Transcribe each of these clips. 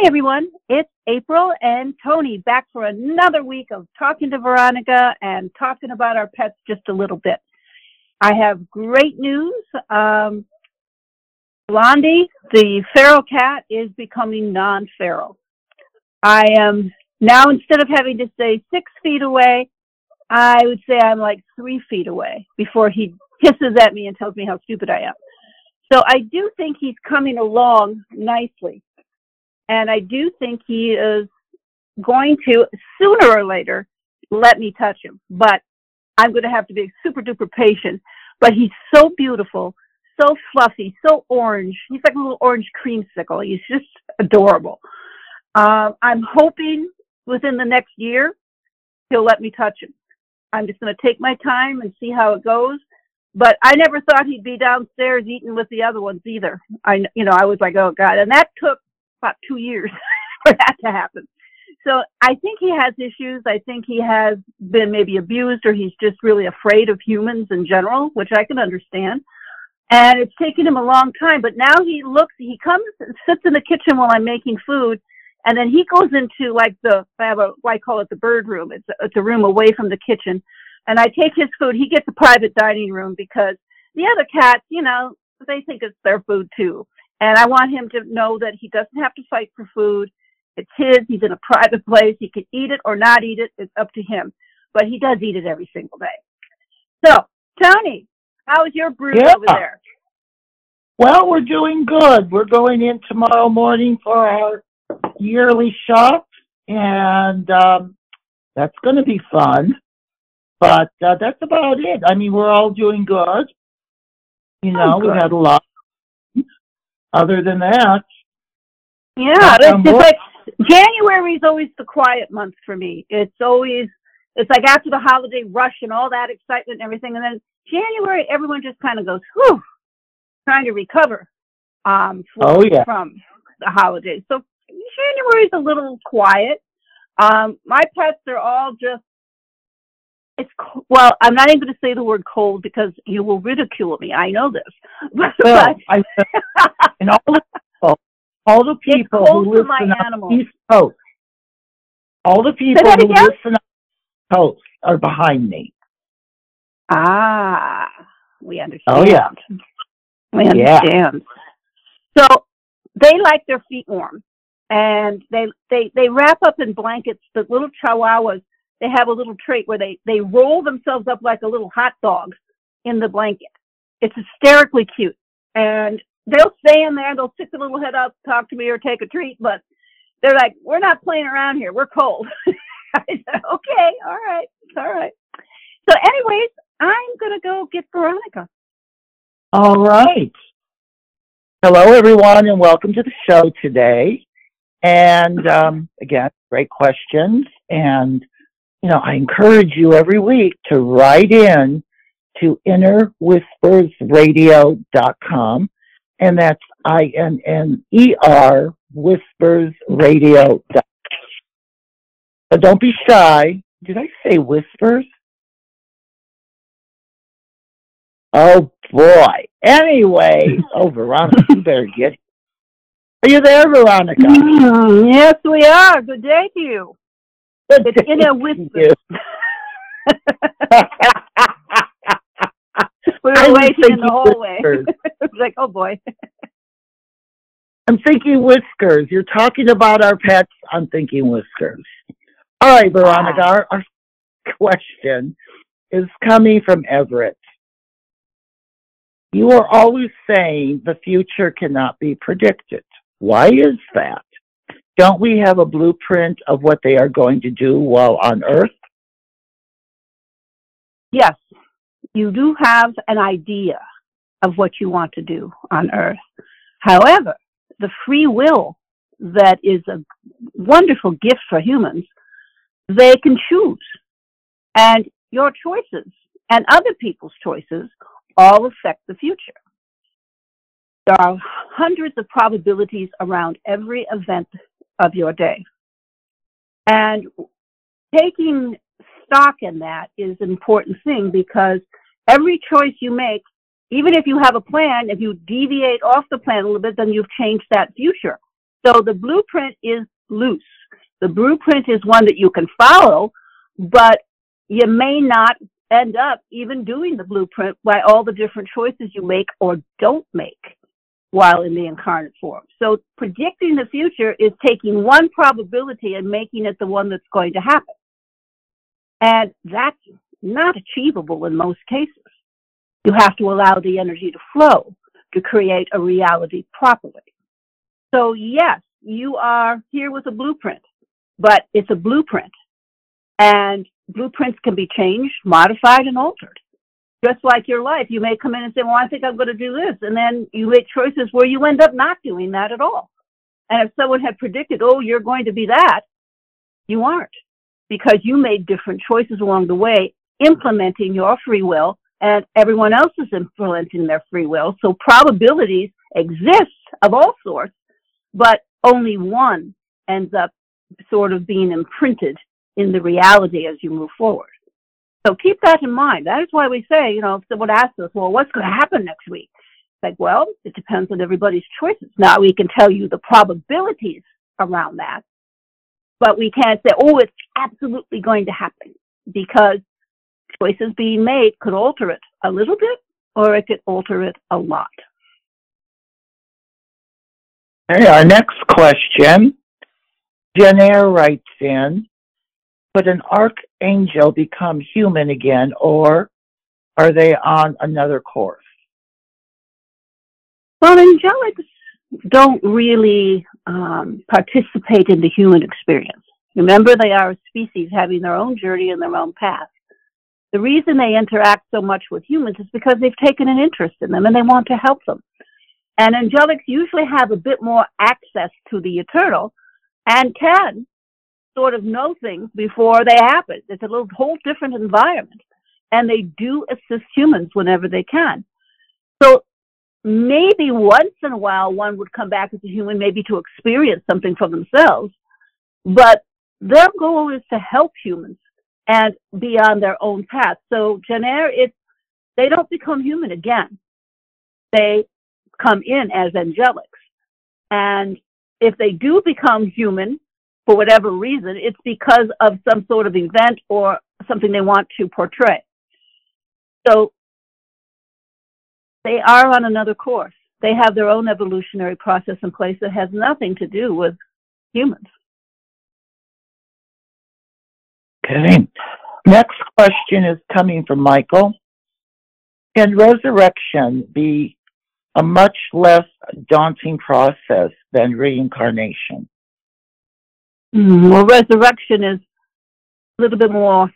Hi, everyone. It's April and Tony back for another week of talking to Veronica and talking about our pets just a little bit. I have great news. Um, Blondie, the feral cat, is becoming non feral. I am now, instead of having to stay six feet away, I would say I'm like three feet away before he hisses at me and tells me how stupid I am. So I do think he's coming along nicely. And I do think he is going to, sooner or later, let me touch him. But I'm going to have to be super duper patient. But he's so beautiful, so fluffy, so orange. He's like a little orange creamsicle. He's just adorable. Um, I'm hoping within the next year he'll let me touch him. I'm just going to take my time and see how it goes. But I never thought he'd be downstairs eating with the other ones either. I, you know, I was like, oh God. And that took about two years for that to happen. So I think he has issues. I think he has been maybe abused or he's just really afraid of humans in general, which I can understand. And it's taken him a long time, but now he looks, he comes, sits in the kitchen while I'm making food and then he goes into like the, I have a, I call it the bird room. It's a, it's a room away from the kitchen. And I take his food. He gets a private dining room because the other cats, you know, they think it's their food too. And I want him to know that he doesn't have to fight for food. It's his. He's in a private place. He can eat it or not eat it. It's up to him. But he does eat it every single day. So, Tony, how is your brood Yeah. over there? Well, we're doing good. We're going in tomorrow morning for our yearly shop, and um, that's going to be fun. But uh, that's about it. I mean, we're all doing good. You know, Oh, we've had a lot. Other than that, Yeah, it's just like January is always the quiet month for me. It's always it's like after the holiday rush and all that excitement and everything, and then January everyone just kind of goes, whew, trying to recover um for, Oh, yeah. from the holidays. So January's a little quiet. Um, my pets are all just it's well, I'm not even going to say the word cold because you will ridicule me. I know this, but, well, I and all the people, all the people who my listen on animals. East Coast, all the people who again? listen on the coast are behind me. Ah, we understand. Oh, yeah. We Yeah. understand. So they like their feet warm and they, they, they wrap up in blankets. The little chihuahuas, they have a little trait where they, they roll themselves up like a little hot dog in the blanket. It's hysterically cute. And they'll stay in there, they'll stick their little head up, talk to me or take a treat, but they're like, we're not playing around here. We're cold. I said, okay, all right, all right. So anyways, I'm going to go get Veronica. All right. Hello, everyone, and welcome to the show today. And um, again, great questions. And, you know, I encourage you every week to write in to innerwhispersradio.com. And that's I N N E R whispersradio. But don't be shy. Did I say whispers? Oh boy. Anyway, oh Veronica, you better get. Are you there, Veronica? Mm, yes, we are. Good day to you. It's in a whisper. We were waiting in the hallway. like, oh boy. I'm thinking whiskers. You're talking about our pets. I'm thinking whiskers. All right, Veronica. Ah. Our, our question is coming from Everett. You are always saying the future cannot be predicted. Why is that? Don't we have a blueprint of what they are going to do while on Earth? Yes, you do have an idea of what you want to do on Earth. However, the free will that is a wonderful gift for humans, they can choose. And your choices and other people's choices all affect the future. There are hundreds of probabilities around every event of your day. And taking stock in that is an important thing because every choice you make, even if you have a plan, if you deviate off the plan a little bit, then you've changed that future. So the blueprint is loose. The blueprint is one that you can follow, but you may not end up even doing the blueprint by all the different choices you make or don't make while in the incarnate form. So predicting the future is taking one probability and making it the one that's going to happen. And that's not achievable in most cases. You have to allow the energy to flow to create a reality properly. So yes, you are here with a blueprint, but it's a blueprint. And blueprints can be changed, modified, and altered. Just like your life, you may come in and say, well, I think I'm going to do this. And then you make choices where you end up not doing that at all. And if someone had predicted, oh, you're going to be that, you aren't because you made different choices along the way, implementing your free will and everyone else is implementing their free will. So probabilities exist of all sorts, but only one ends up sort of being imprinted in the reality as you move forward. So keep that in mind. That is why we say, you know, if someone asks us, well, what's going to happen next week? It's like, well, it depends on everybody's choices. Now we can tell you the probabilities around that, but we can't say, oh, it's absolutely going to happen because choices being made could alter it a little bit or it could alter it a lot. Okay, our next question. Jenaire writes in, could an archangel become human again or are they on another course? Well, angelics don't really um, participate in the human experience. Remember, they are a species having their own journey and their own path. The reason they interact so much with humans is because they've taken an interest in them and they want to help them. And angelics usually have a bit more access to the eternal and can sort of know things before they happen. It's a little whole different environment. And they do assist humans whenever they can. So maybe once in a while one would come back as a human, maybe to experience something for themselves. But their goal is to help humans and be on their own path. So Jenaire, it's they don't become human again. They come in as angelics. And if they do become human for whatever reason, it's because of some sort of event or something they want to portray. So they are on another course. They have their own evolutionary process in place that has nothing to do with humans. Okay. Next question is coming from Michael. Can resurrection be a much less daunting process than reincarnation? Mm, well, resurrection is a little bit more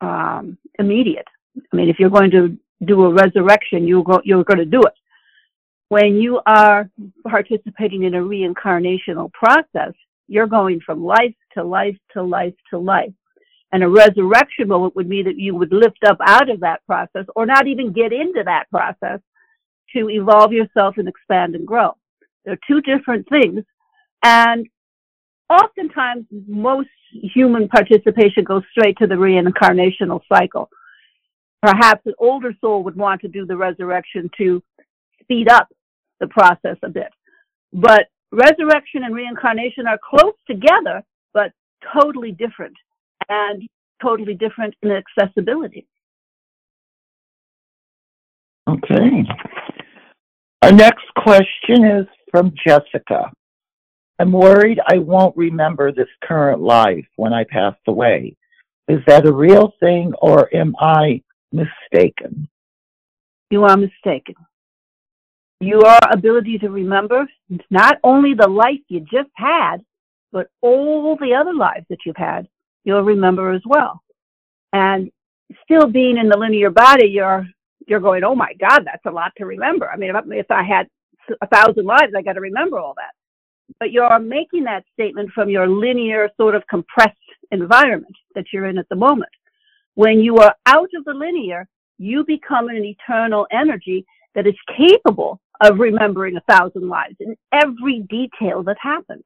um, immediate. I mean, if you're going to do a resurrection, you go, you're going to do it. When you are participating in a reincarnational process, you're going from life to life to life to life. And a resurrection moment would mean that you would lift up out of that process or not even get into that process to evolve yourself and expand and grow. They're two different things. And oftentimes most human participation goes straight to the reincarnational cycle. Perhaps an older soul would want to do the resurrection to speed up the process a bit. But resurrection and reincarnation are close together, but totally different and totally different in accessibility. Okay. Our next question is from Jessica. I'm worried I won't remember this current life when I pass away. Is that a real thing or am I mistaken? You are mistaken. Your ability to remember not only the life you just had, but all the other lives that you've had you'll remember as well. And still being in the linear body, you're you're going, oh my God, that's a lot to remember. I mean, if I had a thousand lives, I got to remember all that. But you're making that statement from your linear, sort of compressed environment that you're in at the moment. When you are out of the linear, you become an eternal energy that is capable of remembering a thousand lives in every detail that happened.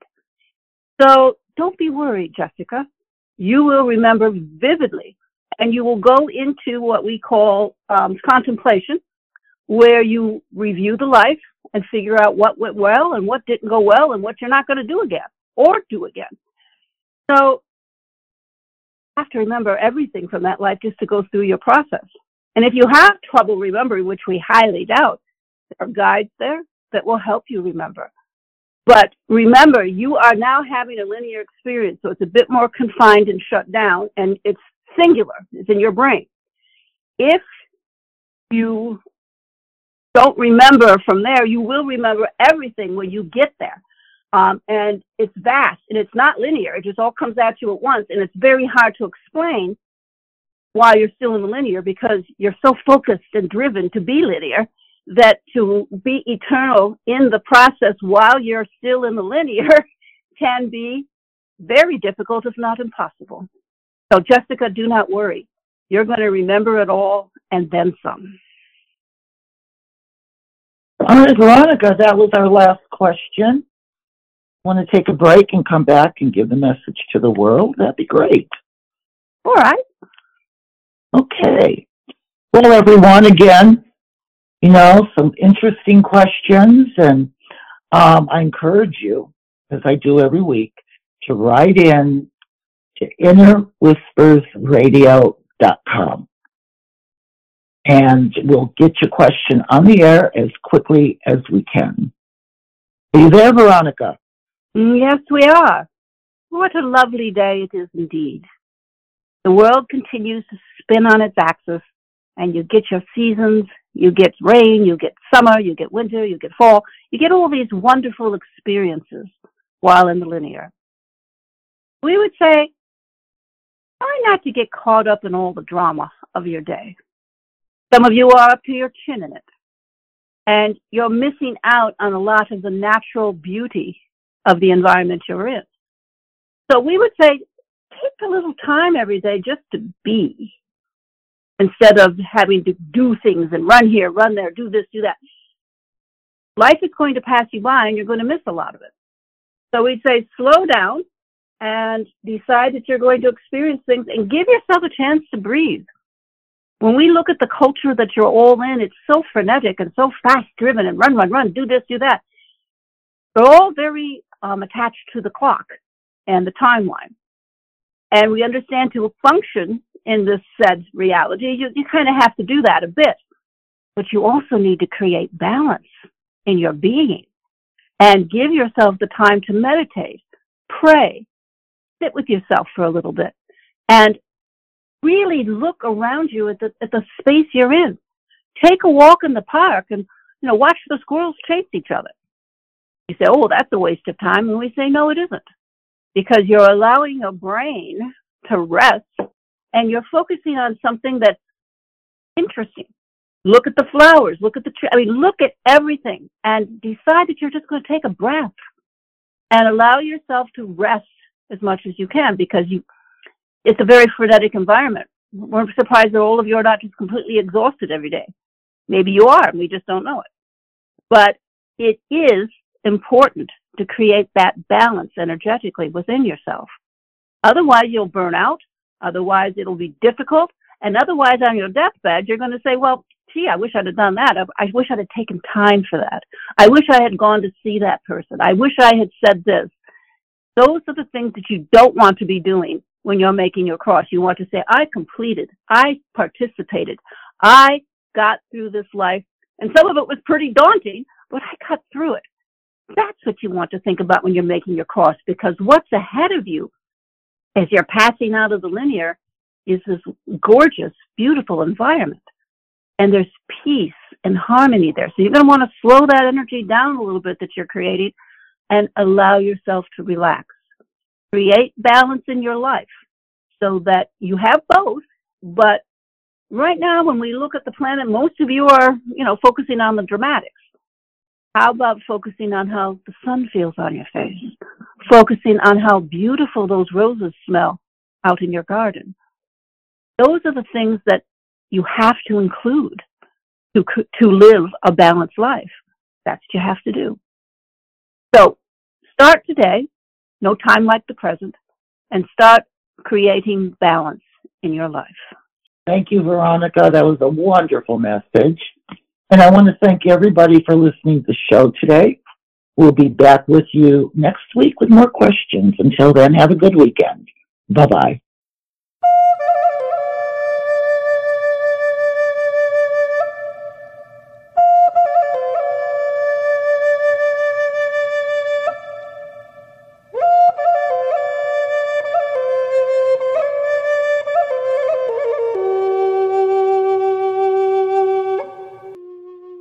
So don't be worried, Jessica you will remember vividly and you will go into what we call um, contemplation, where you review the life and figure out what went well and what didn't go well and what you're not going to do again or do again. So you have to remember everything from that life just to go through your process. And if you have trouble remembering, which we highly doubt, there are guides there that will help you remember. But remember, you are now having a linear experience, so it's a bit more confined and shut down, and it's singular. It's in your brain. If you don't remember from there, you will remember everything when you get there. Um, and it's vast and it's not linear. It just all comes at you at once, and it's very hard to explain while you're still in the linear because you're so focused and driven to be linear that to be eternal in the process while you're still in the linear can be very difficult, if not impossible. So, Jessica, do not worry. You're going to remember it all and then some. All right, Veronica, that was our last question. Want to take a break and come back and give the message to the world? That'd be great. All right. Okay. Well, everyone, again, you know, some interesting questions. And um, I encourage you, as I do every week, to write in to innerwhispersradio.com. And we'll get your question on the air as quickly as we can. Are you there, Veronica? Mm, yes, we are. What a lovely day it is indeed. The world continues to spin on its axis, and you get your seasons, you get rain, you get summer, you get winter, you get fall. You get all these wonderful experiences while in the linear. We would say, try not to get caught up in all the drama of your day. Some of you are up to your chin in it. And you're missing out on a lot of the natural beauty of the environment you're in. So we would say, take a little time every day just to be instead of having to do things and run here, run there, do this, do that. Life is going to pass you by and you're going to miss a lot of it. So we'd say slow down and decide that you're going to experience things and give yourself a chance to breathe. When we look at the culture that you're all in, it's so frenetic and so fast driven and run, run, run, do this, do that. They're all very um, attached to the clock and the timeline. And we understand to function in this said reality, you, you kind of have to do that a bit. But you also need to create balance in your being and give yourself the time to meditate, pray, sit with yourself for a little bit and really look around you at the, at the space you're in. Take a walk in the park and, you know, watch the squirrels chase each other. You say, oh, that's a waste of time. And we say, no, it isn't. Because you're allowing your brain to rest and you're focusing on something that's interesting. Look at the flowers, look at the tree. I mean, look at everything and decide that you're just going to take a breath and allow yourself to rest as much as you can because you, it's a very frenetic environment. We're surprised that all of you are not just completely exhausted every day. Maybe you are, and we just don't know it. But it is important to create that balance energetically within yourself. Otherwise, you'll burn out Otherwise, it'll be difficult. And otherwise, on your deathbed, you're going to say, well, gee, I wish I'd have done that. I wish I'd have taken time for that. I wish I had gone to see that person. I wish I had said this. Those are the things that you don't want to be doing when you're making your cross. You want to say, I completed. I participated. I got through this life. And some of it was pretty daunting, but I got through it. That's what you want to think about when you're making your cross because what's ahead of you as you're passing out of the linear is this gorgeous, beautiful environment. And there's peace and harmony there. So you're going to want to slow that energy down a little bit that you're creating and allow yourself to relax. Create balance in your life so that you have both. But right now, when we look at the planet, most of you are, you know, focusing on the dramatics. How about focusing on how the sun feels on your face? Focusing on how beautiful those roses smell out in your garden. Those are the things that you have to include to, to live a balanced life. That's what you have to do. So start today, no time like the present, and start creating balance in your life. Thank you, Veronica. That was a wonderful message. And I want to thank everybody for listening to the show today. We'll be back with you next week with more questions. Until then, have a good weekend. Bye bye.